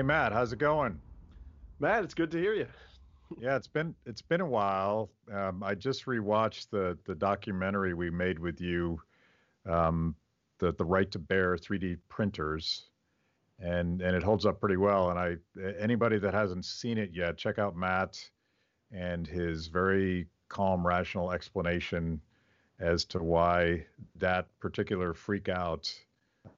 Hey Matt, how's it going? Matt, it's good to hear you. yeah, it's been it's been a while. Um, I just rewatched the the documentary we made with you, um, the the right to bear 3D printers, and and it holds up pretty well. And I anybody that hasn't seen it yet, check out Matt and his very calm, rational explanation as to why that particular freak out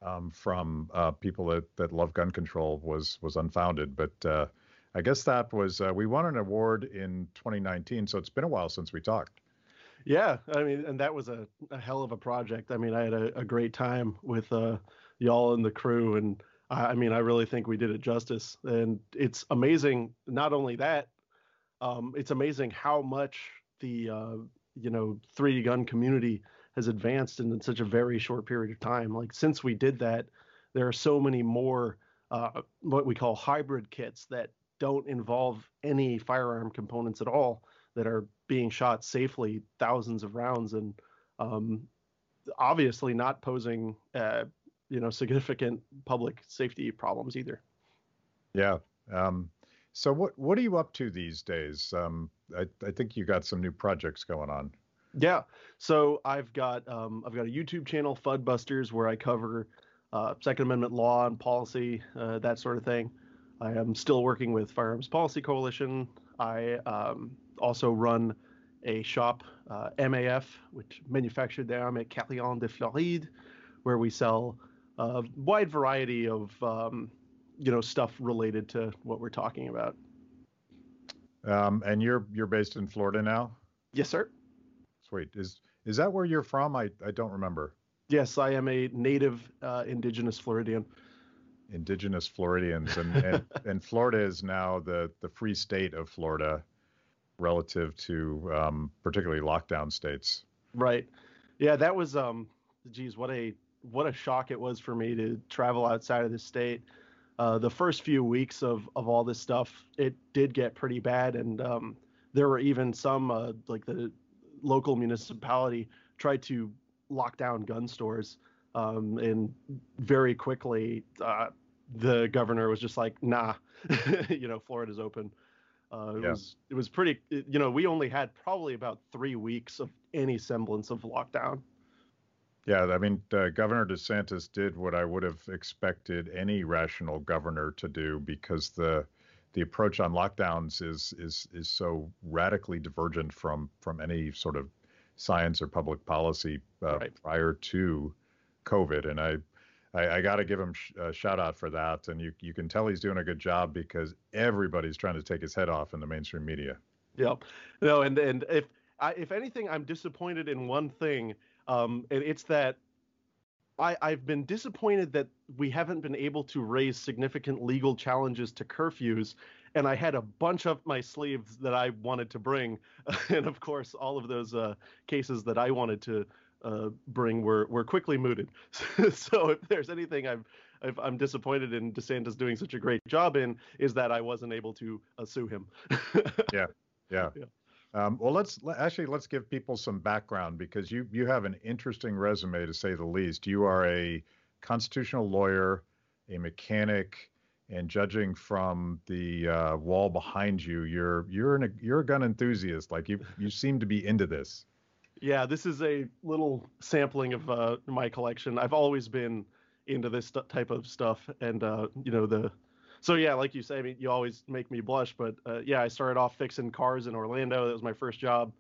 um, from uh, people that, that love gun control was was unfounded. But uh, I guess that was uh, we won an award in 2019, so it's been a while since we talked. Yeah, I mean, and that was a, a hell of a project. I mean, I had a, a great time with uh, y'all and the crew, and I, I, mean, I really think we did it justice. And it's amazing. Not only that, um, it's amazing how much the uh, you know 3D gun community has advanced in such a very short period of time. Like since we did that, there are so many more uh, what we call hybrid kits that don't involve any firearm components at all that are being shot safely thousands of rounds and um, obviously not posing uh, you know significant public safety problems either. Yeah. Um, so what what are you up to these days? Um, I, I think you got some new projects going on. Yeah. So I've got um, I've got a YouTube channel, Fudbusters, where I cover uh, Second Amendment law and policy, uh, that sort of thing. I am still working with Firearms Policy Coalition. I um, also run a shop, uh, MAF, which manufactured d'armes at Carillon de Floride, where we sell a wide variety of um, you know stuff related to what we're talking about. Um, and you're you're based in Florida now? Yes, sir. Sweet. Is is that where you're from? I, I don't remember. Yes, I am a native uh, indigenous Floridian. Indigenous Floridians, and, and and Florida is now the the free state of Florida, relative to um, particularly lockdown states. Right. Yeah, that was um, geez, what a what a shock it was for me to travel outside of the state. Uh, the first few weeks of of all this stuff, it did get pretty bad, and um, there were even some uh, like the local municipality tried to lock down gun stores, um, and very quickly uh, the governor was just like, "Nah, you know, Florida's open." Uh, it yeah. was it was pretty. You know, we only had probably about three weeks of any semblance of lockdown. Yeah, I mean, uh, Governor DeSantis did what I would have expected any rational governor to do because the the approach on lockdowns is is is so radically divergent from from any sort of science or public policy uh, right. prior to COVID. And I I, I got to give him sh- a shout out for that. And you you can tell he's doing a good job because everybody's trying to take his head off in the mainstream media. Yep. No, and and if I, if anything, I'm disappointed in one thing, um, and it's that I, I've been disappointed that we haven't been able to raise significant legal challenges to curfews. And I had a bunch up my sleeves that I wanted to bring. and of course, all of those uh, cases that I wanted to uh, bring were, were quickly mooted. so if there's anything I'm, i am disappointed in DeSantis doing such a great job in, is that I wasn't able to uh, sue him. yeah. Yeah. yeah. Um, well, let's actually let's give people some background because you you have an interesting resume to say the least. You are a constitutional lawyer, a mechanic, and judging from the uh, wall behind you, you're you're an, you're a gun enthusiast. Like you you seem to be into this. Yeah, this is a little sampling of uh, my collection. I've always been into this type of stuff, and uh, you know the so yeah, like you say, I mean, you always make me blush, but uh, yeah, I started off fixing cars in Orlando. That was my first job.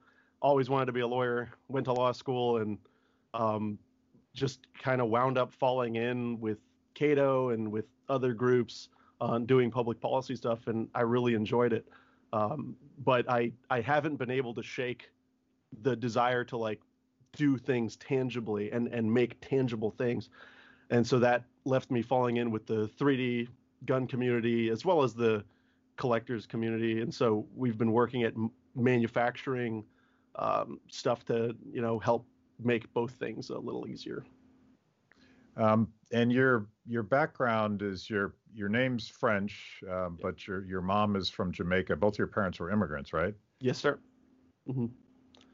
Always wanted to be a lawyer. Went to law school and um, just kind of wound up falling in with Cato and with other groups on doing public policy stuff, and I really enjoyed it. Um, but I I haven't been able to shake the desire to like do things tangibly and and make tangible things, and so that left me falling in with the 3D gun community as well as the collectors community, and so we've been working at manufacturing um, stuff to you know help make both things a little easier. Um, and your your background is your your name's French, um, but your your mom is from Jamaica. Both your parents were immigrants, right? Yes, sir. Mm-hmm.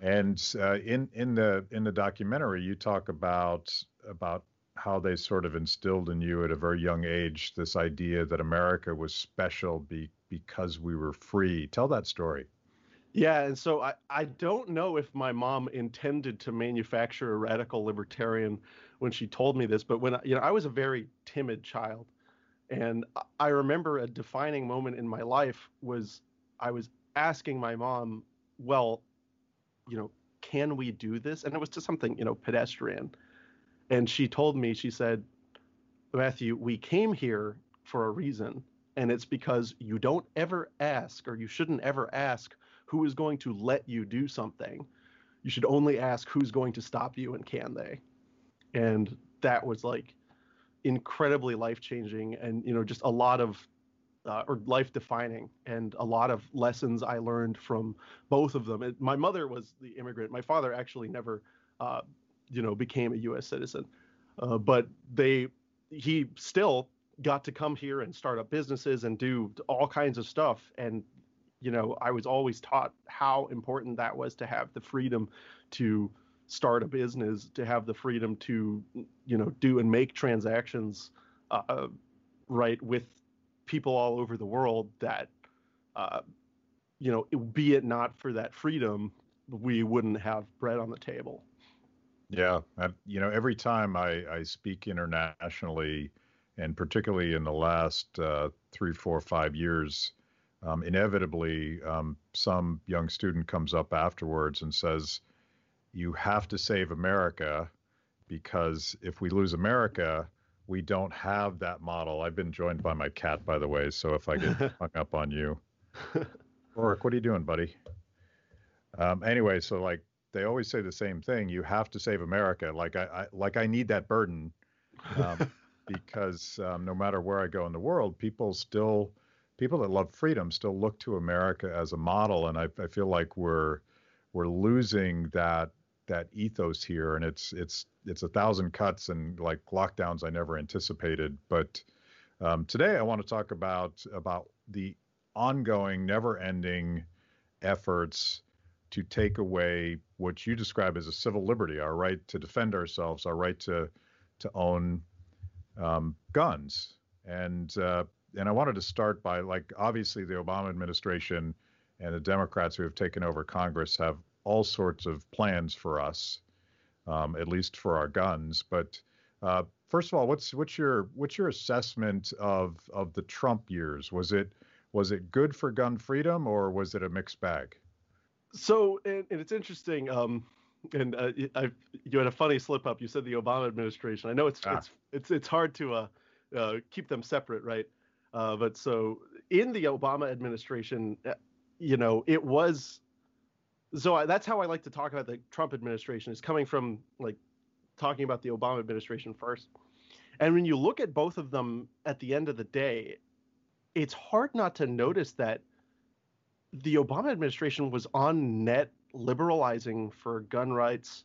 And uh, in in the in the documentary, you talk about about how they sort of instilled in you at a very young age this idea that America was special be, because we were free. Tell that story. Yeah, and so I, I don't know if my mom intended to manufacture a radical libertarian when she told me this, but when I, you know I was a very timid child, and I remember a defining moment in my life was I was asking my mom, well, you know, can we do this? And it was to something you know pedestrian, and she told me she said, Matthew, we came here for a reason, and it's because you don't ever ask or you shouldn't ever ask who is going to let you do something. You should only ask who's going to stop you and can they. And that was like incredibly life changing and you know just a lot of uh, or life defining and a lot of lessons I learned from both of them. It, my mother was the immigrant. My father actually never, uh, you know, became a U.S. citizen, uh, but they he still got to come here and start up businesses and do all kinds of stuff. And you know, I was always taught how important that was to have the freedom to start a business, to have the freedom to, you know, do and make transactions, uh, right, with people all over the world that, uh, you know, be it not for that freedom, we wouldn't have bread on the table. Yeah, I, you know, every time I, I speak internationally, and particularly in the last uh, three, four, five years, um, inevitably um, some young student comes up afterwards and says, "You have to save America because if we lose America, we don't have that model." I've been joined by my cat, by the way, so if I get hung up on you, Rourke, what are you doing, buddy? Um, anyway, so like they always say the same thing: you have to save America. Like I, I like I need that burden. Um, because um, no matter where I go in the world, people still people that love freedom still look to America as a model, and I, I feel like we're we're losing that that ethos here, and it's it's it's a thousand cuts and like lockdowns I never anticipated. But um, today I want to talk about about the ongoing, never-ending efforts to take away what you describe as a civil liberty, our right to defend ourselves, our right to to own um, guns. And uh, and I wanted to start by like obviously the Obama administration and the Democrats who have taken over Congress have all sorts of plans for us, um, at least for our guns. But uh, first of all, what's what's your what's your assessment of of the Trump years? Was it was it good for gun freedom or was it a mixed bag? So, and, and it's interesting. Um, and uh, I, you had a funny slip up. You said the Obama administration. I know it's ah. it's it's it's hard to uh, uh, keep them separate, right? Uh, but so in the Obama administration, uh, you know, it was. So I, that's how I like to talk about the Trump administration is coming from like talking about the Obama administration first. And when you look at both of them at the end of the day, it's hard not to notice that the Obama administration was on net liberalizing for gun rights.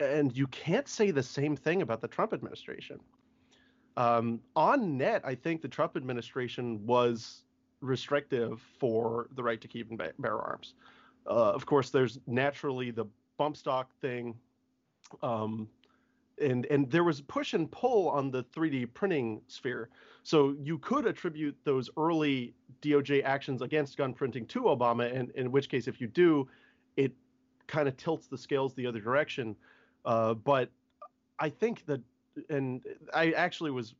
And you can't say the same thing about the Trump administration. Um, on net, I think the Trump administration was restrictive for the right to keep and bear arms. Uh, of course, there's naturally the bump stock thing, um, and and there was push and pull on the 3D printing sphere. So you could attribute those early DOJ actions against gun printing to Obama, and in which case, if you do, it kind of tilts the scales the other direction. Uh, but I think that and I actually was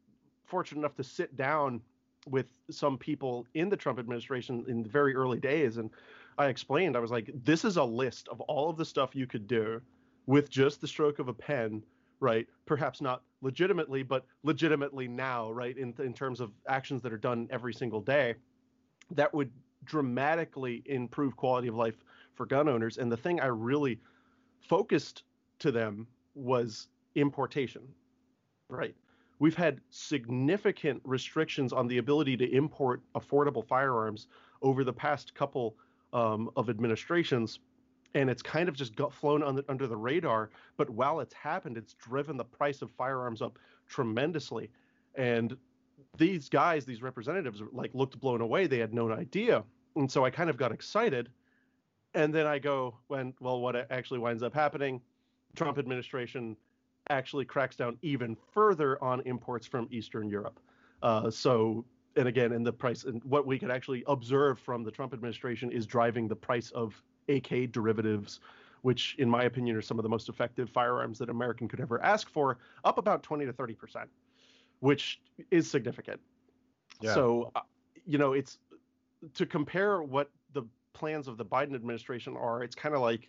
fortunate enough to sit down with some people in the Trump administration in the very early days, and I explained I was like, this is a list of all of the stuff you could do with just the stroke of a pen, right? Perhaps not legitimately, but legitimately now, right? In in terms of actions that are done every single day, that would dramatically improve quality of life for gun owners. And the thing I really focused to them was importation Right. We've had significant restrictions on the ability to import affordable firearms over the past couple um, of administrations, and it's kind of just got flown the, under the radar. But while it's happened, it's driven the price of firearms up tremendously. And these guys, these representatives, like looked blown away. They had no idea, and so I kind of got excited. And then I go, when well, what actually winds up happening? Trump administration actually cracks down even further on imports from Eastern Europe. Uh, so, and again, in the price, and what we could actually observe from the Trump administration is driving the price of AK derivatives, which, in my opinion, are some of the most effective firearms that American could ever ask for, up about 20 to 30 percent, which is significant. Yeah. So, uh, you know, it's to compare what the plans of the Biden administration are. It's kind of like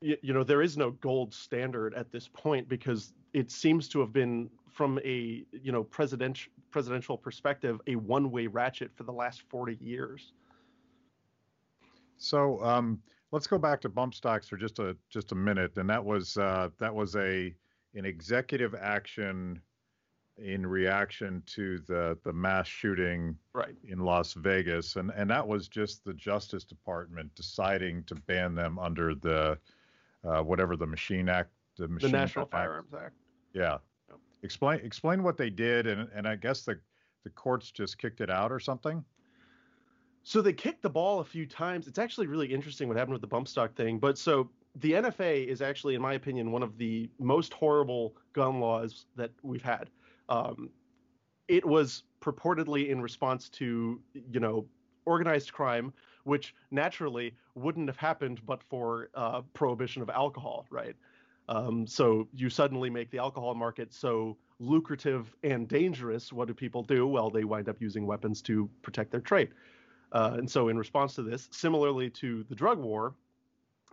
you, you know there is no gold standard at this point because it seems to have been from a you know presidential presidential perspective a one-way ratchet for the last 40 years so um, let's go back to bump stocks for just a just a minute and that was uh, that was a an executive action in reaction to the the mass shooting right. in Las Vegas and and that was just the Justice Department deciding to ban them under the uh, whatever the Machine Act, the, Machine the National Act. Firearms Act. Yeah. Yep. Explain explain what they did, and and I guess the the courts just kicked it out or something. So they kicked the ball a few times. It's actually really interesting what happened with the bump stock thing. But so the NFA is actually, in my opinion, one of the most horrible gun laws that we've had. Um, it was purportedly in response to, you know, organized crime which naturally wouldn't have happened but for uh, prohibition of alcohol, right? Um, so you suddenly make the alcohol market so lucrative and dangerous. What do people do? Well, they wind up using weapons to protect their trade. Uh, and so, in response to this, similarly to the drug war,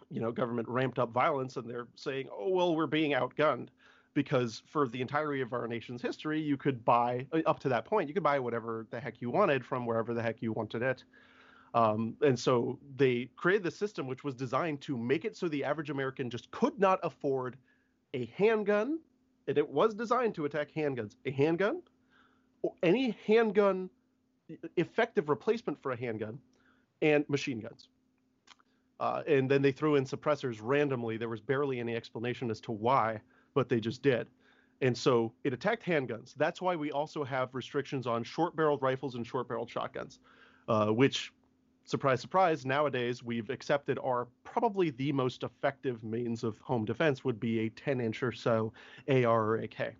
you know, government ramped up violence, and they're saying, "Oh, well, we're being outgunned." Because for the entirety of our nation's history, you could buy up to that point, you could buy whatever the heck you wanted from wherever the heck you wanted it. Um, and so they created the system which was designed to make it so the average American just could not afford a handgun, and it was designed to attack handguns. A handgun, or any handgun, effective replacement for a handgun, and machine guns. Uh, and then they threw in suppressors randomly. There was barely any explanation as to why, but they just did. And so it attacked handguns. That's why we also have restrictions on short barreled rifles and short barreled shotguns, uh, which surprise, surprise, nowadays we've accepted are probably the most effective means of home defense would be a 10 inch or so AR or AK.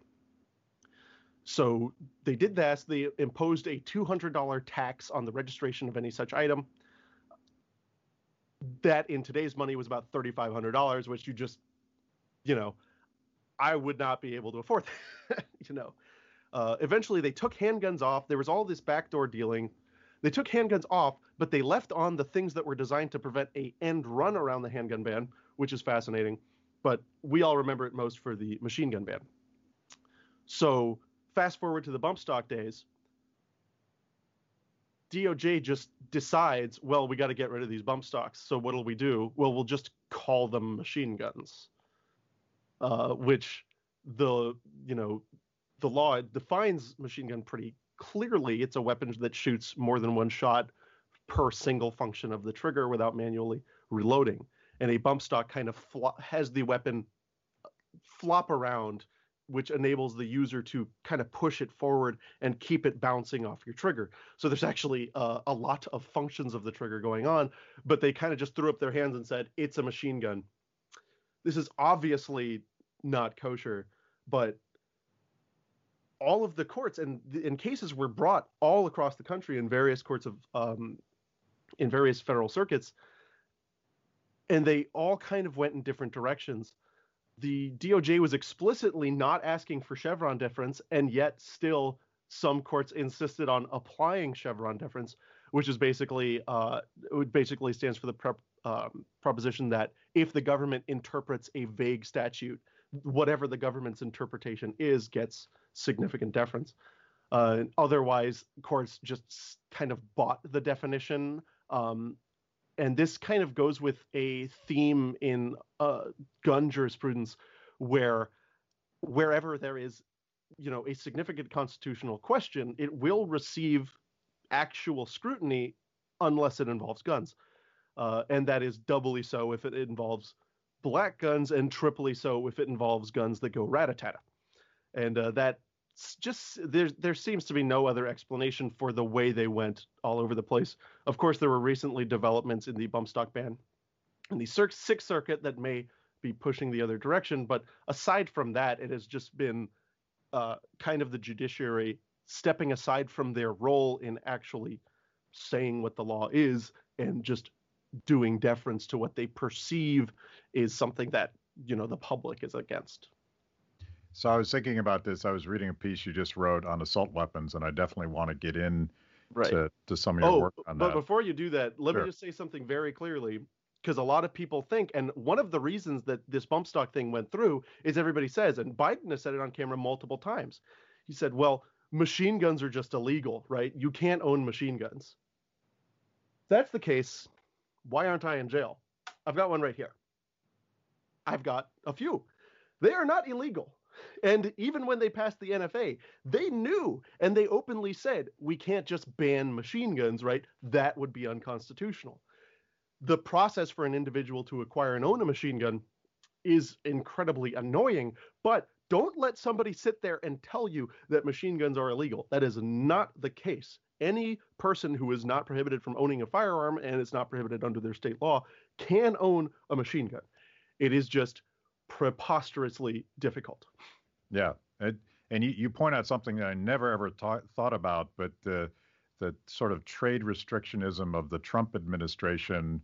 So they did this. They imposed a $200 tax on the registration of any such item. That in today's money was about $3,500, which you just, you know, I would not be able to afford. that, you know, uh, eventually they took handguns off. There was all this backdoor dealing they took handguns off, but they left on the things that were designed to prevent a end run around the handgun ban, which is fascinating. But we all remember it most for the machine gun ban. So fast forward to the bump stock days. DOJ just decides, well, we got to get rid of these bump stocks. So what'll we do? Well, we'll just call them machine guns, uh, which the you know the law defines machine gun pretty clearly it's a weapon that shoots more than one shot per single function of the trigger without manually reloading. And a bump stock kind of flo- has the weapon flop around, which enables the user to kind of push it forward and keep it bouncing off your trigger. So there's actually uh, a lot of functions of the trigger going on, but they kind of just threw up their hands and said, it's a machine gun. This is obviously not kosher, but all of the courts and cases were brought all across the country in various courts of um, in various federal circuits and they all kind of went in different directions the doj was explicitly not asking for chevron deference and yet still some courts insisted on applying chevron deference which is basically uh, it basically stands for the prep, um, proposition that if the government interprets a vague statute whatever the government's interpretation is gets significant deference. Uh, otherwise, courts just kind of bought the definition. Um, and this kind of goes with a theme in uh, gun jurisprudence where wherever there is you know a significant constitutional question it will receive actual scrutiny unless it involves guns. Uh, and that is doubly so if it involves black guns and triply so if it involves guns that go rat-a-tat and uh, that just there there seems to be no other explanation for the way they went all over the place. Of course, there were recently developments in the bump stock ban in the Sixth Circuit that may be pushing the other direction. But aside from that, it has just been uh, kind of the judiciary stepping aside from their role in actually saying what the law is and just doing deference to what they perceive is something that you know the public is against. So I was thinking about this. I was reading a piece you just wrote on assault weapons, and I definitely want to get in right. to, to some of your oh, work on but that. But before you do that, let sure. me just say something very clearly because a lot of people think, and one of the reasons that this bump stock thing went through is everybody says, and Biden has said it on camera multiple times. He said, well, machine guns are just illegal, right? You can't own machine guns. If that's the case, why aren't I in jail? I've got one right here. I've got a few. They are not illegal. And even when they passed the NFA, they knew and they openly said, we can't just ban machine guns, right? That would be unconstitutional. The process for an individual to acquire and own a machine gun is incredibly annoying, but don't let somebody sit there and tell you that machine guns are illegal. That is not the case. Any person who is not prohibited from owning a firearm and is not prohibited under their state law can own a machine gun. It is just preposterously difficult. Yeah. It, and you, you point out something that I never ever thought thought about, but the, the sort of trade restrictionism of the Trump administration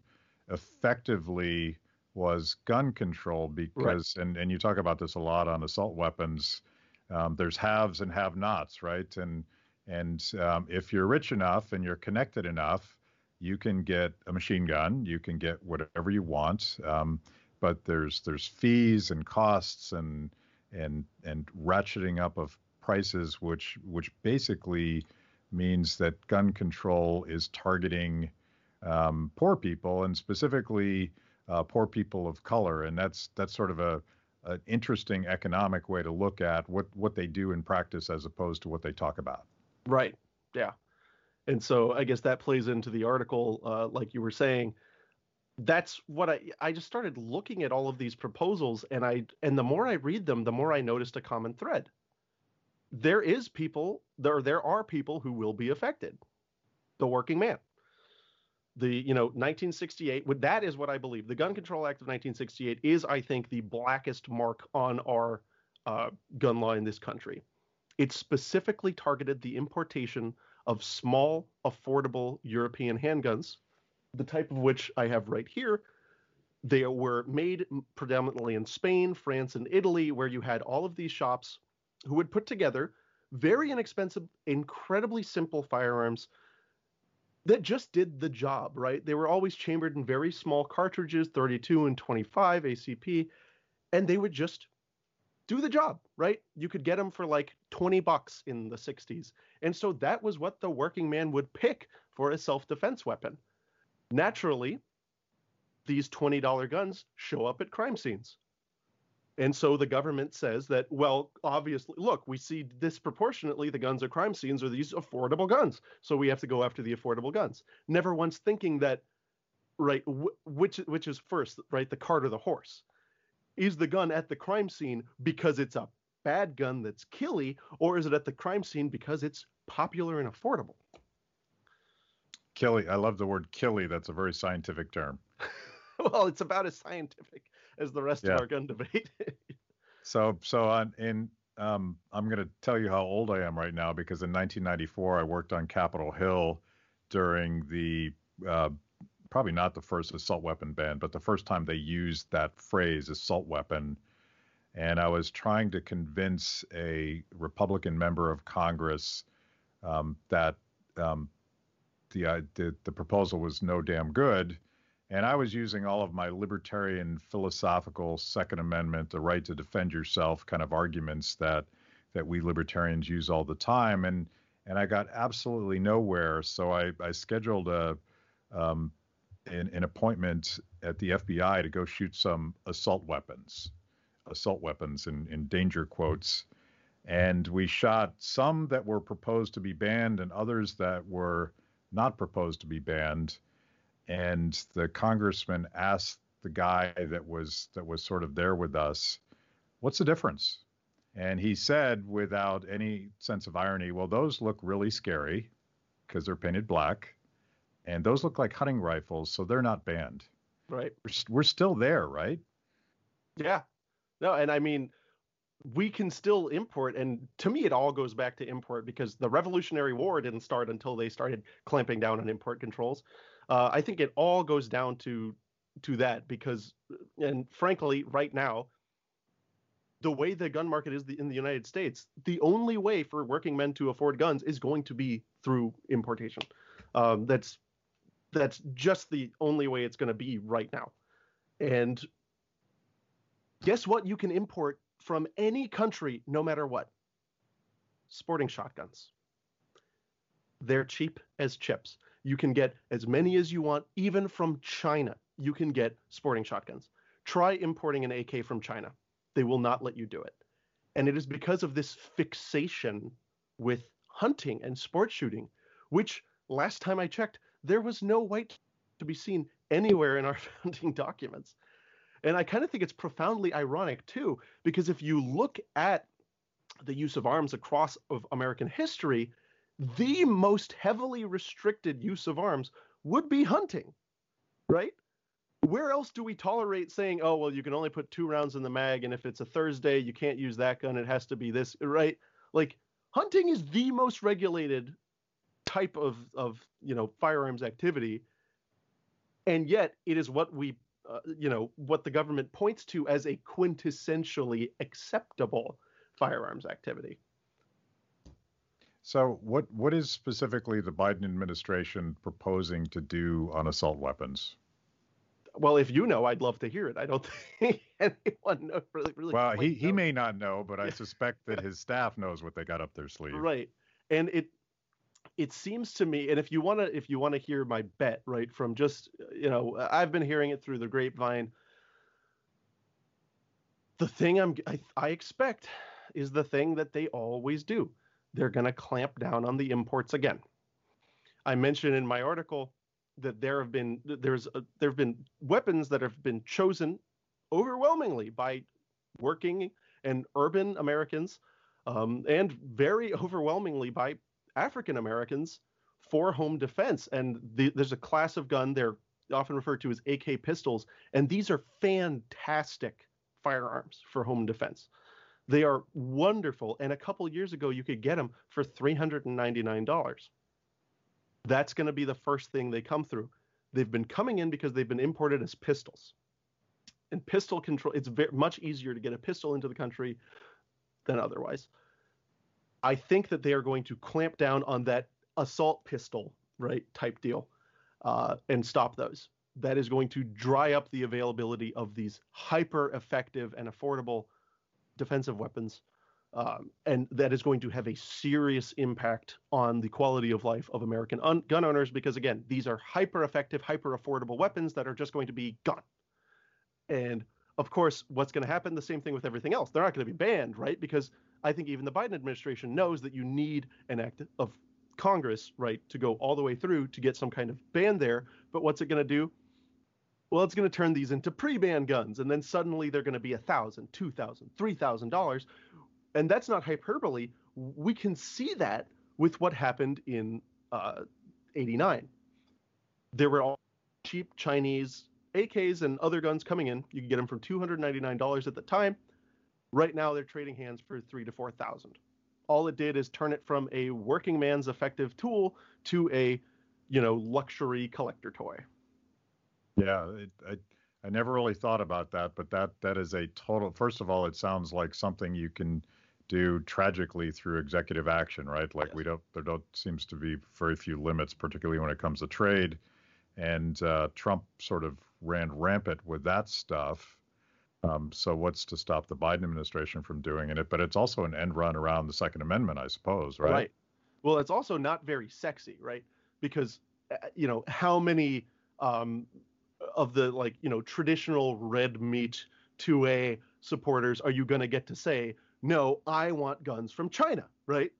effectively was gun control because, right. and, and you talk about this a lot on assault weapons. Um, there's haves and have-nots, right? And and um, if you're rich enough and you're connected enough, you can get a machine gun. You can get whatever you want. Um, but there's there's fees and costs and and and ratcheting up of prices, which which basically means that gun control is targeting um, poor people and specifically uh, poor people of color, and that's that's sort of a an interesting economic way to look at what what they do in practice as opposed to what they talk about. Right. Yeah. And so I guess that plays into the article, uh, like you were saying that's what I I just started looking at all of these proposals and I and the more I read them, the more I noticed a common thread. There is people there there are people who will be affected. The working man. The you know 1968 that is what I believe. The Gun Control Act of 1968 is I think the blackest mark on our uh, gun law in this country. It specifically targeted the importation of small, affordable European handguns the type of which I have right here. They were made predominantly in Spain, France, and Italy, where you had all of these shops who would put together very inexpensive, incredibly simple firearms that just did the job, right? They were always chambered in very small cartridges, 32 and 25 ACP, and they would just do the job, right? You could get them for like 20 bucks in the 60s. And so that was what the working man would pick for a self defense weapon. Naturally, these $20 guns show up at crime scenes. And so the government says that, well, obviously, look, we see disproportionately the guns at crime scenes are these affordable guns. So we have to go after the affordable guns. Never once thinking that, right, which which is first, right, the cart or the horse? Is the gun at the crime scene because it's a bad gun that's killy, or is it at the crime scene because it's popular and affordable? Killy. I love the word killy. That's a very scientific term. well, it's about as scientific as the rest yeah. of our gun debate. so, so on in um, I'm going to tell you how old I am right now because in 1994 I worked on Capitol Hill during the uh, probably not the first assault weapon ban, but the first time they used that phrase assault weapon. And I was trying to convince a Republican member of Congress um, that um, the, uh, the the proposal was no damn good, and I was using all of my libertarian philosophical Second Amendment, the right to defend yourself kind of arguments that that we libertarians use all the time, and and I got absolutely nowhere. So I I scheduled a um, an, an appointment at the FBI to go shoot some assault weapons, assault weapons in, in danger quotes. And we shot some that were proposed to be banned and others that were not proposed to be banned. And the congressman asked the guy that was that was sort of there with us, "What's the difference?" And he said, without any sense of irony, "Well, those look really scary because they're painted black, and those look like hunting rifles, so they're not banned." Right. We're, we're still there, right? Yeah. No, and I mean, we can still import, and to me, it all goes back to import because the Revolutionary War didn't start until they started clamping down on import controls. Uh, I think it all goes down to to that because, and frankly, right now, the way the gun market is in the United States, the only way for working men to afford guns is going to be through importation. Um, that's that's just the only way it's going to be right now. And guess what? You can import from any country, no matter what. Sporting shotguns. They're cheap as chips. You can get as many as you want, even from China. You can get sporting shotguns. Try importing an AK from China. They will not let you do it. And it is because of this fixation with hunting and sport shooting, which last time I checked, there was no white to be seen anywhere in our founding documents. And I kind of think it's profoundly ironic too, because if you look at the use of arms across of American history, the most heavily restricted use of arms would be hunting, right? Where else do we tolerate saying, oh, well, you can only put two rounds in the mag, and if it's a Thursday, you can't use that gun, it has to be this, right? Like, hunting is the most regulated type of, of you know, firearms activity, and yet it is what we uh, you know what the government points to as a quintessentially acceptable firearms activity. So, what what is specifically the Biden administration proposing to do on assault weapons? Well, if you know, I'd love to hear it. I don't think anyone knows really. really well, he, he may not know, but I suspect that his staff knows what they got up their sleeve. Right, and it it seems to me, and if you want to, if you want to hear my bet, right, from just, you know, I've been hearing it through the grapevine. The thing I'm, I, I expect is the thing that they always do. They're going to clamp down on the imports again. I mentioned in my article that there have been there's a, there have been weapons that have been chosen overwhelmingly by working and urban Americans, um, and very overwhelmingly by African Americans for home defense. And the, there's a class of gun, they're often referred to as AK pistols, and these are fantastic firearms for home defense. They are wonderful. And a couple years ago, you could get them for $399. That's going to be the first thing they come through. They've been coming in because they've been imported as pistols. And pistol control, it's very, much easier to get a pistol into the country than otherwise. I think that they are going to clamp down on that assault pistol, right, type deal, uh, and stop those. That is going to dry up the availability of these hyper effective and affordable defensive weapons. Um, and that is going to have a serious impact on the quality of life of American un- gun owners because, again, these are hyper effective, hyper affordable weapons that are just going to be gone. And of course, what's going to happen? The same thing with everything else. They're not going to be banned, right? Because I think even the Biden administration knows that you need an act of Congress, right, to go all the way through to get some kind of ban there. But what's it going to do? Well, it's going to turn these into pre-ban guns, and then suddenly they're going to be a thousand, two thousand, three thousand dollars, and that's not hyperbole. We can see that with what happened in uh, '89. There were all cheap Chinese AKs and other guns coming in. You can get them for $299 at the time. Right now, they're trading hands for three to four thousand. All it did is turn it from a working man's effective tool to a, you know, luxury collector toy. Yeah, it, I I never really thought about that, but that that is a total. First of all, it sounds like something you can do tragically through executive action, right? Like yes. we don't there don't seems to be very few limits, particularly when it comes to trade, and uh, Trump sort of ran rampant with that stuff. Um, so what's to stop the Biden administration from doing it? But it's also an end run around the Second Amendment, I suppose, right? Right. Well, it's also not very sexy, right? Because uh, you know how many um, of the like you know traditional red meat 2A supporters are you going to get to say no? I want guns from China, right?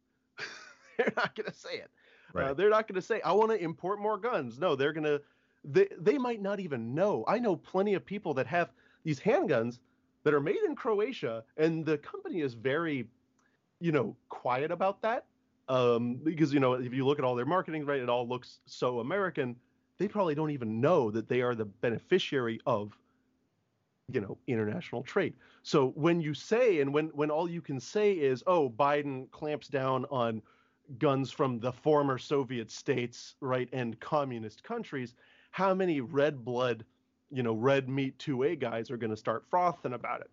they're not going to say it. Uh, right. Uh, they're not going to say I want to import more guns. No, they're going to. They they might not even know. I know plenty of people that have these handguns that are made in Croatia, and the company is very, you know, quiet about that. Um, because you know, if you look at all their marketing, right, it all looks so American. They probably don't even know that they are the beneficiary of you know international trade so when you say and when when all you can say is oh biden clamps down on guns from the former soviet states right and communist countries how many red blood you know red meat 2a guys are going to start frothing about it?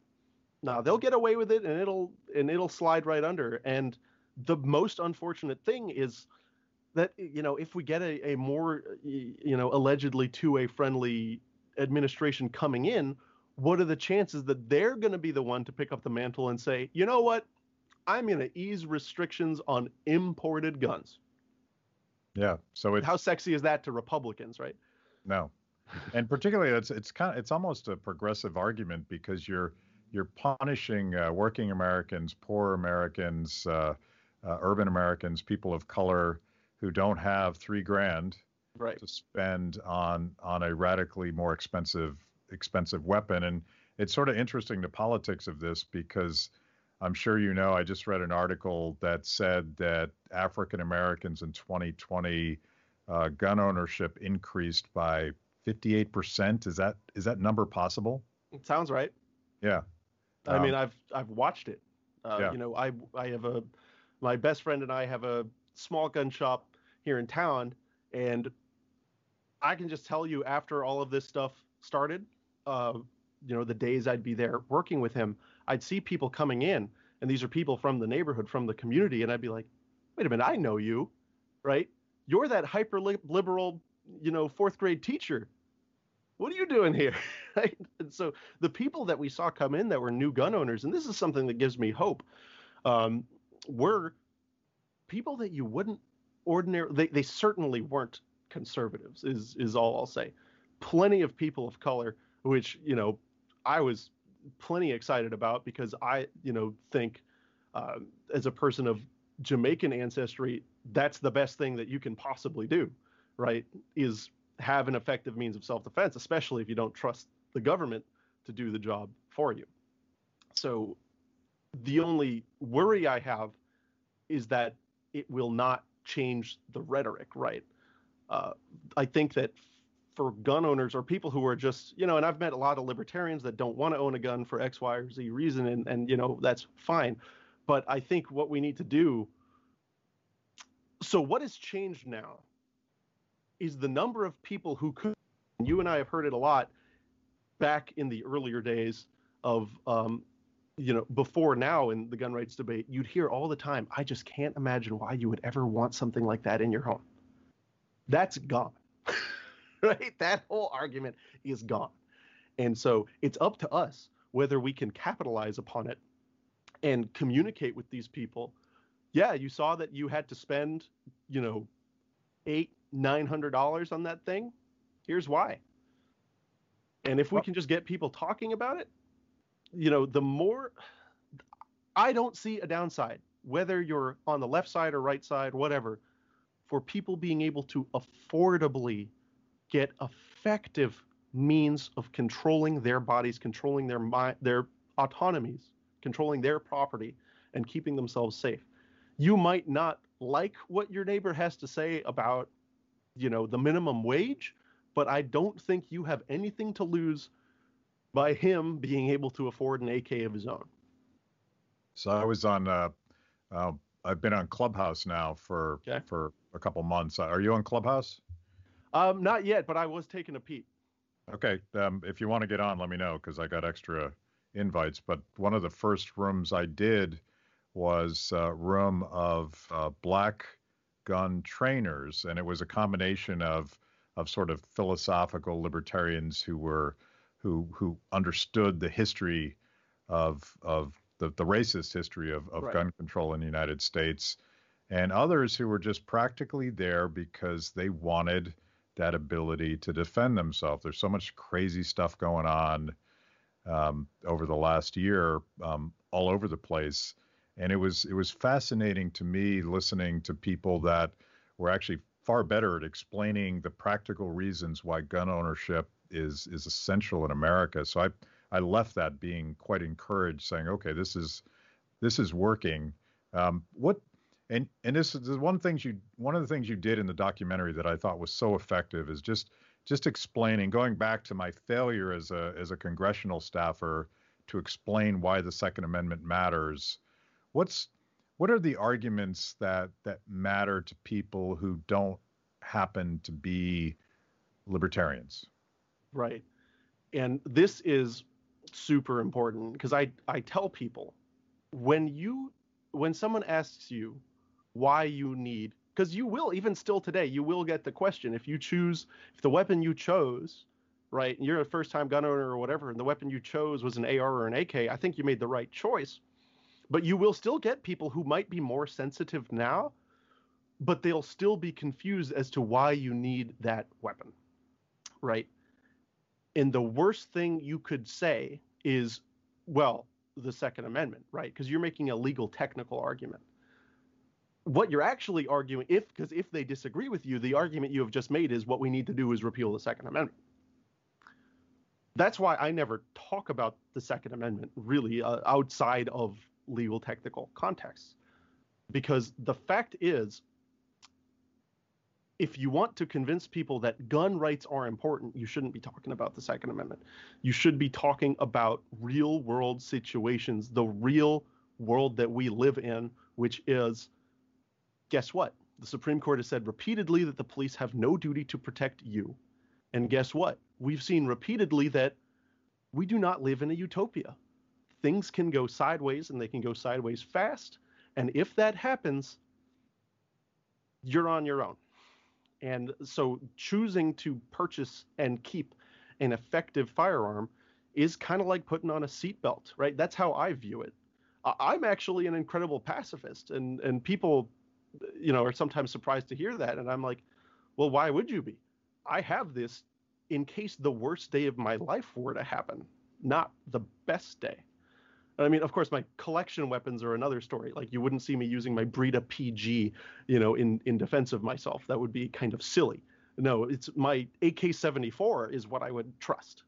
Now they'll get away with it and it'll and it'll slide right under. And the most unfortunate thing is that you know if we get a, a more you know allegedly 2a friendly administration coming in what are the chances that they're going to be the one to pick up the mantle and say, you know what, I'm going to ease restrictions on imported guns? Yeah. So it's how sexy is that to Republicans, right? No, and particularly it's it's kind of it's almost a progressive argument because you're you're punishing uh, working Americans, poor Americans, uh, uh, urban Americans, people of color who don't have three grand right. to spend on on a radically more expensive expensive weapon. And it's sort of interesting the politics of this because I'm sure you know I just read an article that said that African Americans in 2020 uh, gun ownership increased by 58%. Is that is that number possible? It sounds right. Yeah. I um, mean, I've I've watched it. Uh, yeah. You know, I I have a my best friend and I have a small gun shop here in town, and I can just tell you after all of this stuff started, uh, you know, the days I'd be there working with him, I'd see people coming in, and these are people from the neighborhood, from the community, and I'd be like, wait a minute, I know you, right? You're that hyper liberal, you know, fourth grade teacher. What are you doing here? And so the people that we saw come in that were new gun owners, and this is something that gives me hope, um, were people that you wouldn't ordinarily, they, they certainly weren't conservatives, is, is all I'll say. Plenty of people of color which you know I was plenty excited about because I you know think uh, as a person of Jamaican ancestry, that's the best thing that you can possibly do, right? Is have an effective means of self-defense, especially if you don't trust the government to do the job for you. So the only worry I have is that it will not change the rhetoric, right? Uh, I think that for gun owners or people who are just, you know, and I've met a lot of libertarians that don't want to own a gun for X, Y, or Z reason, and and you know that's fine. But I think what we need to do. So what has changed now is the number of people who could. You and I have heard it a lot back in the earlier days of um, you know, before now in the gun rights debate, you'd hear all the time, I just can't imagine why you would ever want something like that in your home. That's gone. right? That whole argument is gone. And so it's up to us whether we can capitalize upon it and communicate with these people. Yeah, you saw that you had to spend, you know, eight, nine hundred dollars on that thing. Here's why. And if we can just get people talking about it, you know, the more I don't see a downside, whether you're on the left side or right side, whatever, for people being able to affordably get effective means of controlling their bodies, controlling their mind, their autonomies, controlling their property, and keeping themselves safe. You might not like what your neighbor has to say about, you know, the minimum wage, but I don't think you have anything to lose by him being able to afford an AK of his own. So I was on. Uh, uh, I've been on Clubhouse now for okay. for a couple months. Are you on Clubhouse? Um, not yet, but I was taking a peek. Okay. Um, if you want to get on, let me know because I got extra invites. But one of the first rooms I did was a room of uh, black gun trainers, and it was a combination of of sort of philosophical libertarians who were who who understood the history of of the, the racist history of, of right. gun control in the United States, and others who were just practically there because they wanted that ability to defend themselves. There's so much crazy stuff going on um, over the last year, um, all over the place, and it was it was fascinating to me listening to people that were actually far better at explaining the practical reasons why gun ownership is is essential in America. So I I left that being quite encouraged, saying, okay, this is this is working. Um, what and and this is one things you one of the things you did in the documentary that I thought was so effective is just just explaining, going back to my failure as a as a congressional staffer to explain why the Second Amendment matters. What's what are the arguments that that matter to people who don't happen to be libertarians? Right. And this is super important because I I tell people when you when someone asks you why you need because you will even still today you will get the question if you choose if the weapon you chose right and you're a first time gun owner or whatever and the weapon you chose was an AR or an AK I think you made the right choice. But you will still get people who might be more sensitive now but they'll still be confused as to why you need that weapon right? And the worst thing you could say is well the second amendment right because you're making a legal technical argument what you're actually arguing if because if they disagree with you the argument you have just made is what we need to do is repeal the second amendment that's why i never talk about the second amendment really uh, outside of legal technical contexts because the fact is if you want to convince people that gun rights are important, you shouldn't be talking about the Second Amendment. You should be talking about real world situations, the real world that we live in, which is guess what? The Supreme Court has said repeatedly that the police have no duty to protect you. And guess what? We've seen repeatedly that we do not live in a utopia. Things can go sideways and they can go sideways fast. And if that happens, you're on your own. And so choosing to purchase and keep an effective firearm is kind of like putting on a seatbelt, right? That's how I view it. I'm actually an incredible pacifist, and and people you know, are sometimes surprised to hear that. And I'm like, well, why would you be? I have this in case the worst day of my life were to happen, not the best day. I mean, of course, my collection weapons are another story. Like you wouldn't see me using my Breda PG, you know, in in defense of myself. That would be kind of silly. No, it's my AK-74 is what I would trust.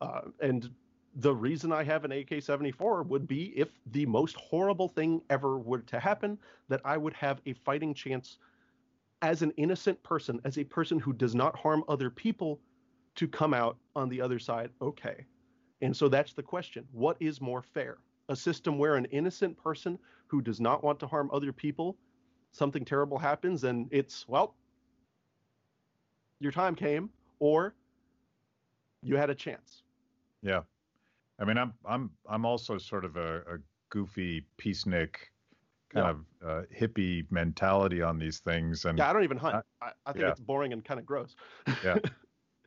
Uh, and the reason I have an AK 74 would be if the most horrible thing ever were to happen, that I would have a fighting chance as an innocent person, as a person who does not harm other people, to come out on the other side okay. And so that's the question what is more fair? A system where an innocent person who does not want to harm other people, something terrible happens and it's, well, your time came, or you had a chance. Yeah. I mean, I'm I'm I'm also sort of a, a goofy peacenik kind yeah. of uh, hippie mentality on these things. And yeah, I don't even hunt. I, I think yeah. it's boring and kind of gross. yeah.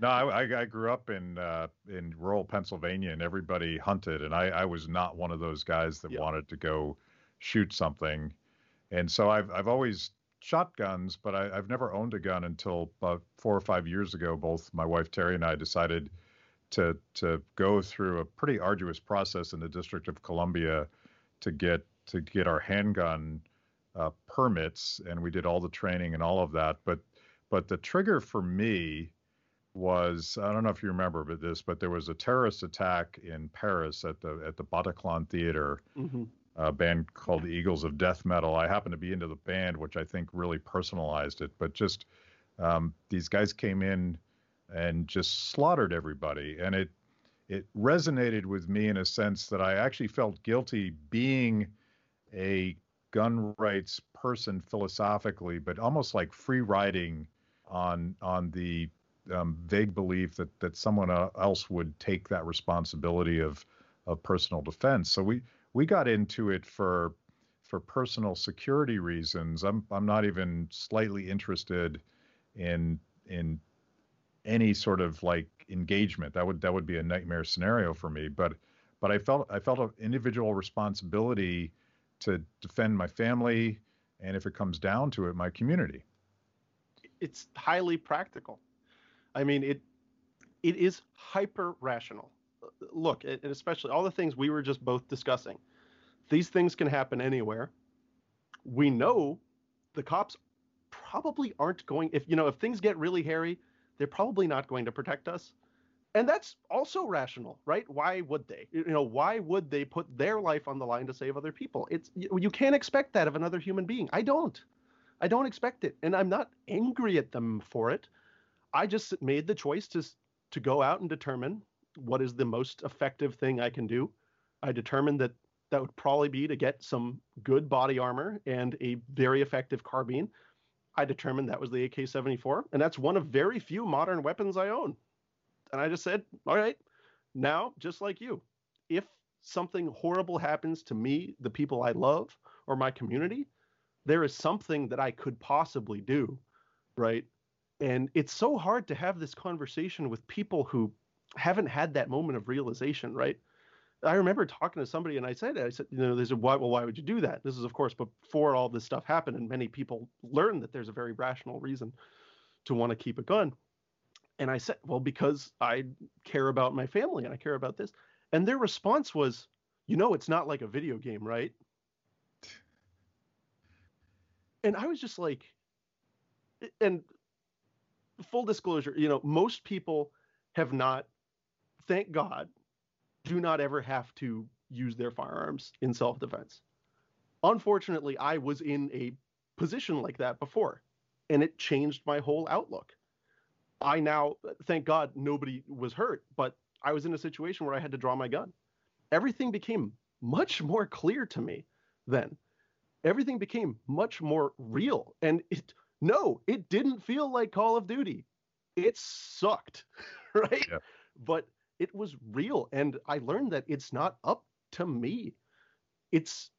No, I, I grew up in uh, in rural Pennsylvania, and everybody hunted, and I, I was not one of those guys that wanted to go shoot something, and so I've I've always shot guns, but I, I've never owned a gun until about four or five years ago. Both my wife Terry and I decided to to go through a pretty arduous process in the District of Columbia to get to get our handgun uh, permits, and we did all the training and all of that. But but the trigger for me was I don't know if you remember but this, but there was a terrorist attack in Paris at the at the Bataclan Theater. Mm-hmm. A band called the Eagles of Death Metal. I happened to be into the band, which I think really personalized it. But just um, these guys came in and just slaughtered everybody. And it it resonated with me in a sense that I actually felt guilty being a gun rights person philosophically, but almost like free riding on on the um, vague belief that that someone else would take that responsibility of of personal defense. So we we got into it for for personal security reasons. I'm I'm not even slightly interested in in any sort of like engagement. That would that would be a nightmare scenario for me. But but I felt I felt an individual responsibility to defend my family and if it comes down to it, my community. It's highly practical. I mean it it is hyper rational. Look, and especially all the things we were just both discussing. These things can happen anywhere. We know the cops probably aren't going if you know if things get really hairy they're probably not going to protect us. And that's also rational, right? Why would they? You know, why would they put their life on the line to save other people? It's you can't expect that of another human being. I don't. I don't expect it. And I'm not angry at them for it. I just made the choice to to go out and determine what is the most effective thing I can do. I determined that that would probably be to get some good body armor and a very effective carbine. I determined that was the AK 74, and that's one of very few modern weapons I own. And I just said, all right, now, just like you, if something horrible happens to me, the people I love, or my community, there is something that I could possibly do, right? And it's so hard to have this conversation with people who haven't had that moment of realization, right? I remember talking to somebody and I said, I said, you know, they said, why, well, why would you do that? This is, of course, before all this stuff happened, and many people learned that there's a very rational reason to want to keep a gun. And I said, well, because I care about my family and I care about this. And their response was, you know, it's not like a video game, right? And I was just like, eh, and full disclosure, you know, most people have not, thank God, do not ever have to use their firearms in self defense. Unfortunately, I was in a position like that before, and it changed my whole outlook. I now, thank God, nobody was hurt, but I was in a situation where I had to draw my gun. Everything became much more clear to me then. Everything became much more real. And it, no, it didn't feel like Call of Duty. It sucked, right? Yeah. But it was real. And I learned that it's not up to me. It's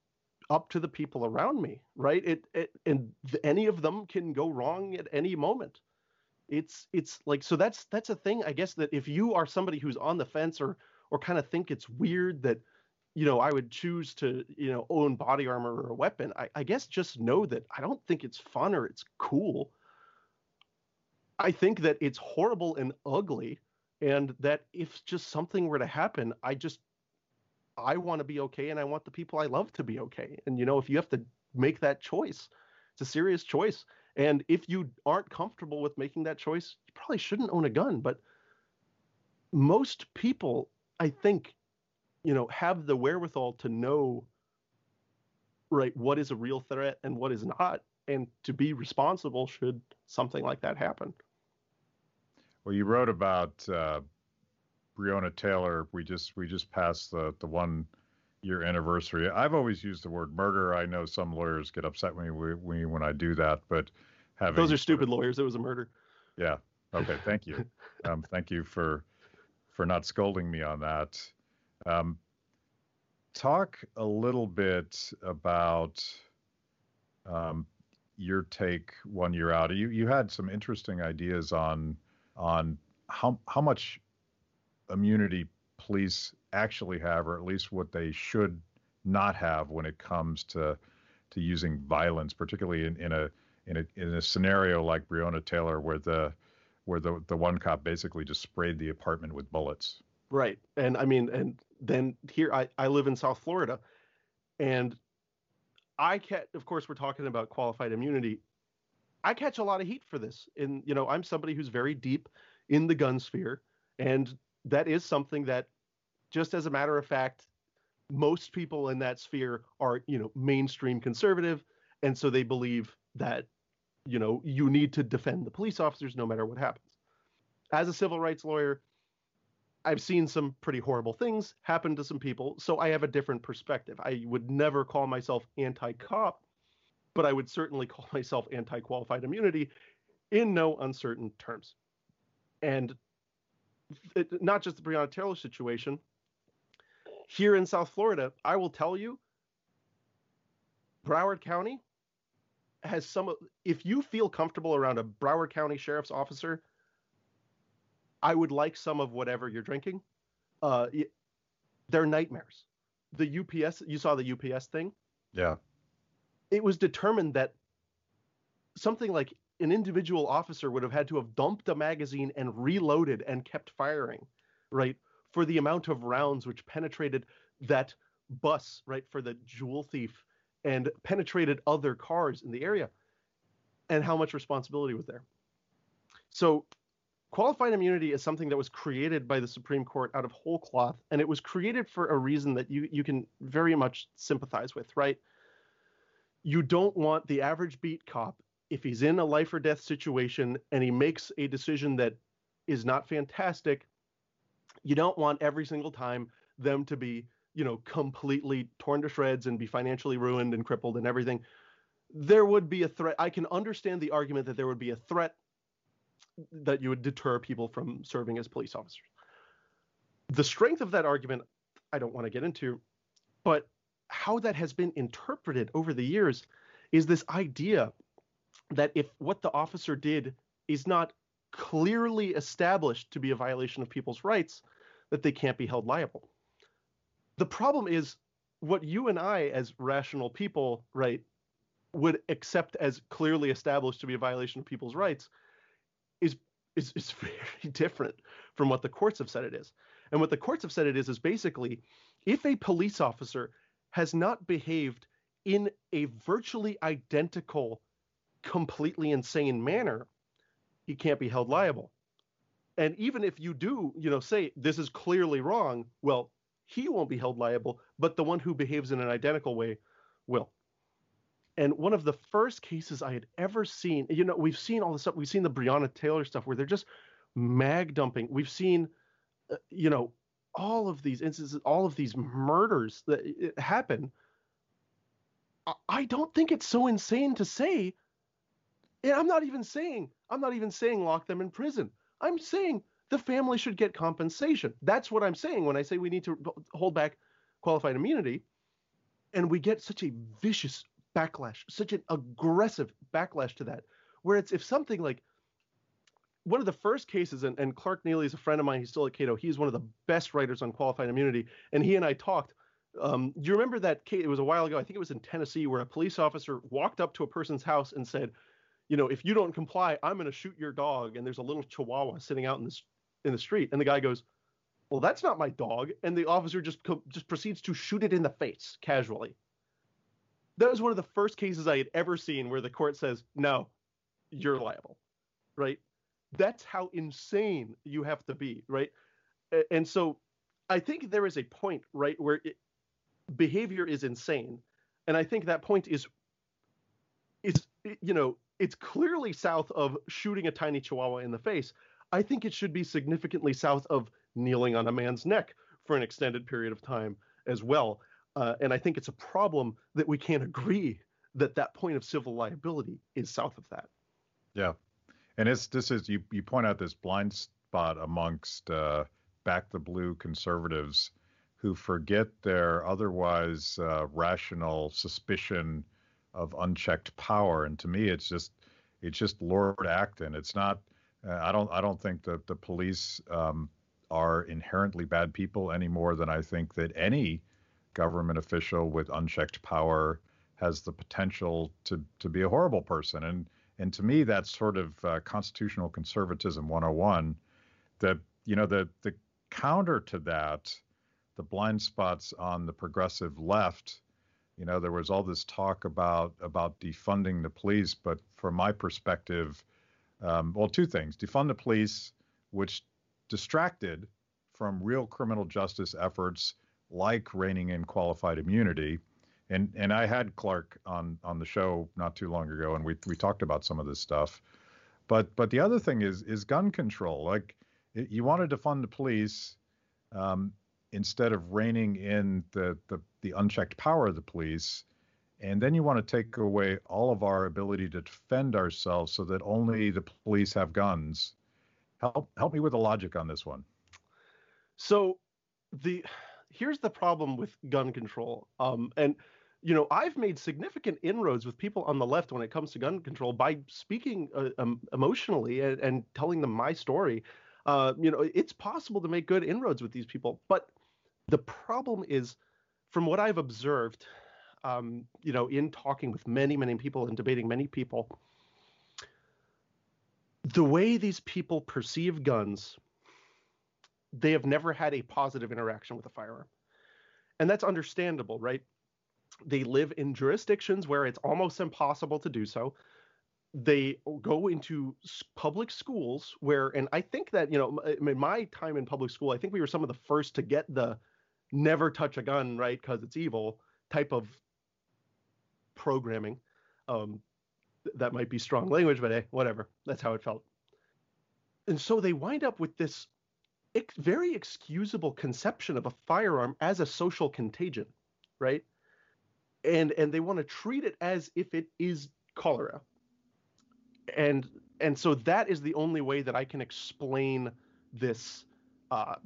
up to the people around me, right? It, it and any of them can go wrong at any moment. It's it's like so that's that's a thing I guess that if you are somebody who's on the fence or or kind of think it's weird that you know I would choose to you know own body armor or a weapon, I, I guess just know that I don't think it's fun or it's cool. I think that it's horrible and ugly and that if just something were to happen i just i want to be okay and i want the people i love to be okay. And you know if you have to make that choice it's a serious choice. And if you aren't comfortable with making that choice you probably shouldn't own a gun. But most people i think you know have the wherewithal to know right what is a real threat and what is not. And to be responsible should something like that happen well, you wrote about uh, Breonna Taylor. We just we just passed the the one year anniversary. I've always used the word murder. I know some lawyers get upset when we, when I do that, but having those are stupid lawyers. It was a murder. Yeah. Okay. Thank you. um, thank you for for not scolding me on that. Um, talk a little bit about um, your take one year out. You you had some interesting ideas on on how how much immunity police actually have, or at least what they should not have when it comes to to using violence, particularly in, in a in a in a scenario like Breonna Taylor, where the where the the one cop basically just sprayed the apartment with bullets. Right, and I mean, and then here I I live in South Florida, and I can't. Of course, we're talking about qualified immunity. I catch a lot of heat for this. And, you know, I'm somebody who's very deep in the gun sphere. And that is something that, just as a matter of fact, most people in that sphere are, you know, mainstream conservative. And so they believe that, you know, you need to defend the police officers no matter what happens. As a civil rights lawyer, I've seen some pretty horrible things happen to some people. So I have a different perspective. I would never call myself anti cop but I would certainly call myself anti qualified immunity in no uncertain terms. And it, not just the Breonna Taylor situation. Here in South Florida, I will tell you, Broward County has some. If you feel comfortable around a Broward County sheriff's officer, I would like some of whatever you're drinking. Uh, they're nightmares. The UPS, you saw the UPS thing. Yeah it was determined that something like an individual officer would have had to have dumped a magazine and reloaded and kept firing, right, for the amount of rounds which penetrated that bus, right, for the jewel thief and penetrated other cars in the area, and how much responsibility was there. So, qualified immunity is something that was created by the Supreme Court out of whole cloth, and it was created for a reason that you you can very much sympathize with, right? You don't want the average beat cop if he's in a life or death situation and he makes a decision that is not fantastic, you don't want every single time them to be, you know, completely torn to shreds and be financially ruined and crippled and everything. There would be a threat. I can understand the argument that there would be a threat that you would deter people from serving as police officers. The strength of that argument, I don't want to get into, but how that has been interpreted over the years is this idea that if what the officer did is not clearly established to be a violation of people's rights, that they can't be held liable. The problem is what you and I, as rational people, right, would accept as clearly established to be a violation of people's rights is is, is very different from what the courts have said it is. And what the courts have said it is is basically if a police officer has not behaved in a virtually identical, completely insane manner, he can't be held liable. And even if you do, you know, say this is clearly wrong, well, he won't be held liable, but the one who behaves in an identical way will. And one of the first cases I had ever seen, you know, we've seen all this stuff. We've seen the Breonna Taylor stuff where they're just mag dumping. We've seen, uh, you know, all of these instances, all of these murders that happen. I don't think it's so insane to say, and I'm not even saying, I'm not even saying lock them in prison. I'm saying the family should get compensation. That's what I'm saying when I say we need to hold back qualified immunity. And we get such a vicious backlash, such an aggressive backlash to that, where it's if something like one of the first cases, and, and Clark Neily is a friend of mine. He's still at Cato. He's one of the best writers on qualified immunity. And he and I talked. Um, do you remember that case? It was a while ago. I think it was in Tennessee, where a police officer walked up to a person's house and said, "You know, if you don't comply, I'm going to shoot your dog." And there's a little Chihuahua sitting out in the in the street, and the guy goes, "Well, that's not my dog." And the officer just just proceeds to shoot it in the face casually. That was one of the first cases I had ever seen where the court says, "No, you're liable." Right? That's how insane you have to be, right? And so I think there is a point, right, where it, behavior is insane. And I think that point is is you know, it's clearly south of shooting a tiny chihuahua in the face. I think it should be significantly south of kneeling on a man's neck for an extended period of time as well. Uh, and I think it's a problem that we can't agree that that point of civil liability is south of that. Yeah, and it's this is you you point out this blind spot amongst uh, back the blue conservatives who forget their otherwise uh, rational suspicion of unchecked power. And to me, it's just it's just Lord Acton. It's not. Uh, I don't I don't think that the police um, are inherently bad people any more than I think that any government official with unchecked power has the potential to to be a horrible person. And and to me, that's sort of uh, constitutional conservatism 101. The you know the the counter to that, the blind spots on the progressive left. You know, there was all this talk about about defunding the police, but from my perspective, um, well, two things: defund the police, which distracted from real criminal justice efforts like reining in qualified immunity and and I had Clark on on the show not too long ago, and we we talked about some of this stuff. But but the other thing is is gun control. Like you want to defund the police um, instead of reining in the, the the unchecked power of the police, and then you want to take away all of our ability to defend ourselves so that only the police have guns. Help help me with the logic on this one. So the here's the problem with gun control. Um, and you know, I've made significant inroads with people on the left when it comes to gun control by speaking uh, um, emotionally and, and, telling them my story. Uh, you know, it's possible to make good inroads with these people, but the problem is, from what I've observed, um, you know, in talking with many, many people and debating many people, the way these people perceive guns, they have never had a positive interaction with a firearm. And that's understandable, right? They live in jurisdictions where it's almost impossible to do so. They go into public schools where, and I think that, you know, in my time in public school, I think we were some of the first to get the never touch a gun, right? Because it's evil type of programming. Um, that might be strong language, but hey, whatever. That's how it felt. And so they wind up with this very excusable conception of a firearm as a social contagion, right? And and they want to treat it as if it is cholera. And and so that is the only way that I can explain this uh,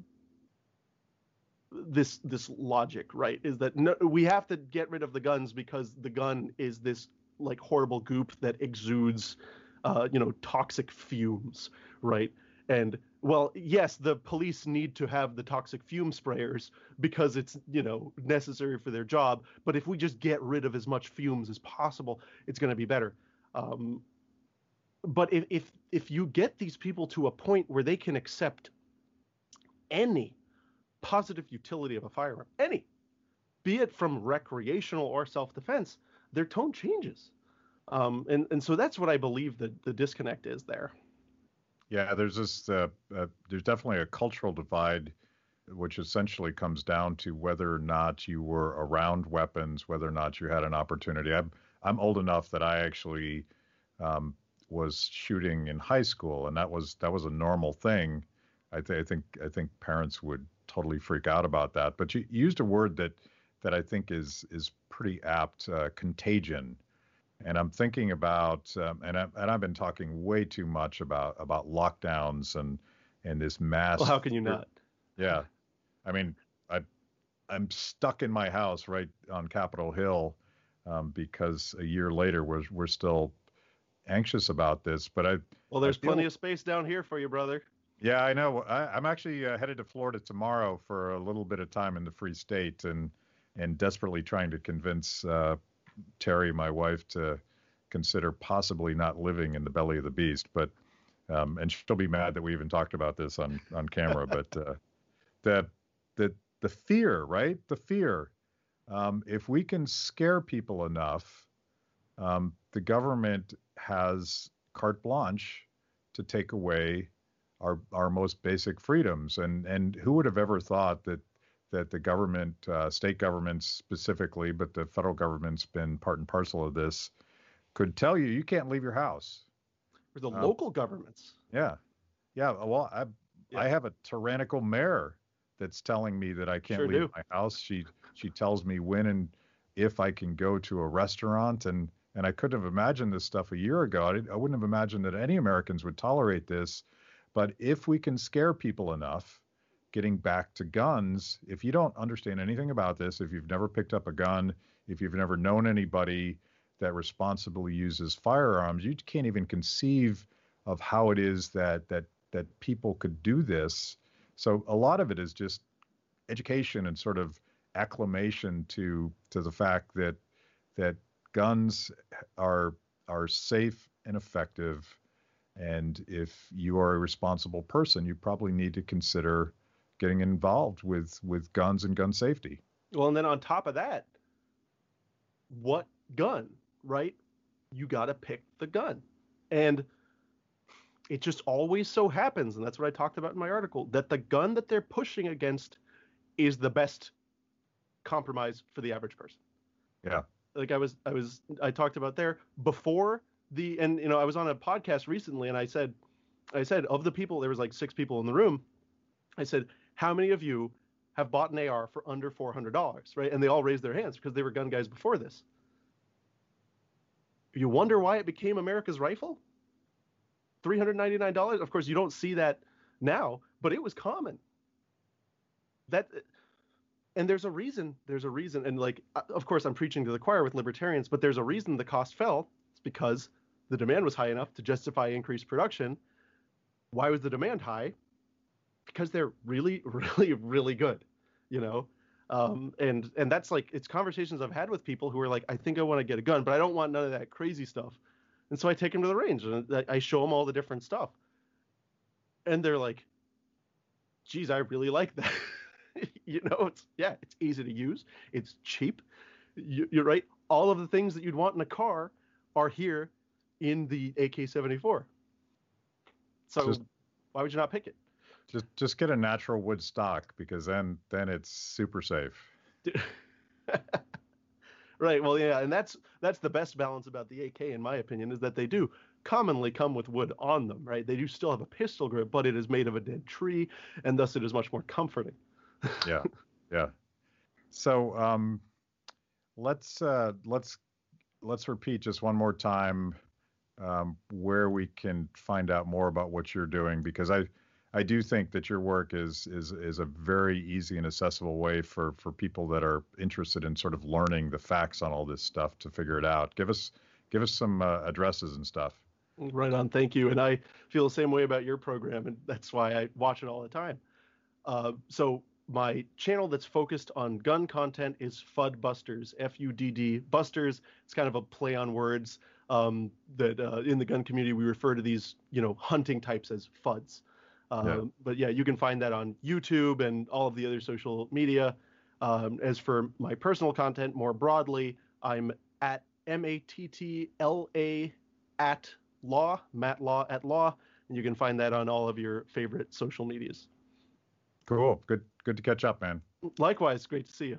this this logic, right? Is that no, we have to get rid of the guns because the gun is this like horrible goop that exudes, uh, you know, toxic fumes, right? And well, yes, the police need to have the toxic fume sprayers because it's you know necessary for their job. But if we just get rid of as much fumes as possible, it's going to be better. Um, but if, if if you get these people to a point where they can accept any positive utility of a firearm, any, be it from recreational or self-defense, their tone changes. Um, and and so that's what I believe the the disconnect is there. Yeah, there's this. Uh, uh, there's definitely a cultural divide, which essentially comes down to whether or not you were around weapons, whether or not you had an opportunity. I'm I'm old enough that I actually um, was shooting in high school, and that was that was a normal thing. I, th- I think I think parents would totally freak out about that. But you used a word that that I think is is pretty apt, uh, contagion. And I'm thinking about, um, and I, and I've been talking way too much about about lockdowns and and this mass. Well, how can you not? Yeah, I mean, I I'm stuck in my house right on Capitol Hill um, because a year later we're we're still anxious about this. But I well, there's I plenty of space down here for you, brother. Yeah, I know. I, am actually uh, headed to Florida tomorrow for a little bit of time in the Free State, and and desperately trying to convince uh, Terry, my wife, to consider possibly not living in the belly of the beast. But um, and she'll be mad that we even talked about this on on camera. but uh, the the the fear, right? The fear. Um, if we can scare people enough, um, the government has carte blanche to take away our our most basic freedoms. And and who would have ever thought that that the government, uh, state governments specifically, but the federal government's been part and parcel of this, could tell you you can't leave your house. Or the uh, local governments. Yeah, yeah. Well, I yeah. I have a tyrannical mayor that's telling me that I can't sure leave do. my house. She she tells me when and if I can go to a restaurant and and I couldn't have imagined this stuff a year ago. I, I wouldn't have imagined that any Americans would tolerate this but if we can scare people enough, getting back to guns, if you don't understand anything about this, if you've never picked up a gun, if you've never known anybody that responsibly uses firearms, you can't even conceive of how it is that that that people could do this. So a lot of it is just education and sort of acclamation to to the fact that that guns are are safe and effective and if you are a responsible person, you probably need to consider getting involved with with guns and gun safety. Well, and then on top of that, what gun, right? You got to pick the gun. And it just always so happens, and that's what I talked about in my article, that the gun that they're pushing against is the best compromise for the average person. Yeah. Like I was I was I talked about there before the and you know I was on a podcast recently and I said I said of the people there was like six people in the room. I said how many of you have bought an AR for under four hundred dollars, right? And they all raised their hands because they were gun guys before this. You wonder why it became America's rifle? Three hundred ninety nine dollars. Of course, you don't see that now, but it was common. That and there's a reason there's a reason and like uh, of course i'm preaching to the choir with libertarians but there's a reason the cost fell it's because the demand was high enough to justify increased production. Why was the demand high? Because they're really, really, really good, you know. Um, and and that's like it's conversations I've had with people who are like, I think I want to get a gun, but I don't want none of that crazy stuff. And so I take them to the range and I show them all the different stuff. And they're like, geez, I really like that. you know, it's yeah, it's easy to use, it's cheap. You, you're right. All of the things that you'd want in a car are here in the AK-74. So just, why would you not pick it? Just just get a natural wood stock because then then it's super safe. Right. Well, yeah, and that's that's the best balance about the AK, in my opinion, is that they do commonly come with wood on them. Right. They do still have a pistol grip, but it is made of a dead tree, and thus it is much more comforting. yeah. Yeah. So um, let's uh, let's let's repeat just one more time um, where we can find out more about what you're doing because I I do think that your work is is is a very easy and accessible way for for people that are interested in sort of learning the facts on all this stuff to figure it out. Give us give us some uh, addresses and stuff. Right on, thank you. And I feel the same way about your program, and that's why I watch it all the time. Uh, so my channel that's focused on gun content is Fudd Busters, F-U-D-D Busters. It's kind of a play on words um, that uh, in the gun community we refer to these, you know, hunting types as Fudds. Uh, yeah. But yeah, you can find that on YouTube and all of the other social media. Um, as for my personal content more broadly, I'm at M A T T L A at law, Matt Law at law, and you can find that on all of your favorite social medias. Cool. Good good to catch up, man. Likewise, great to see you.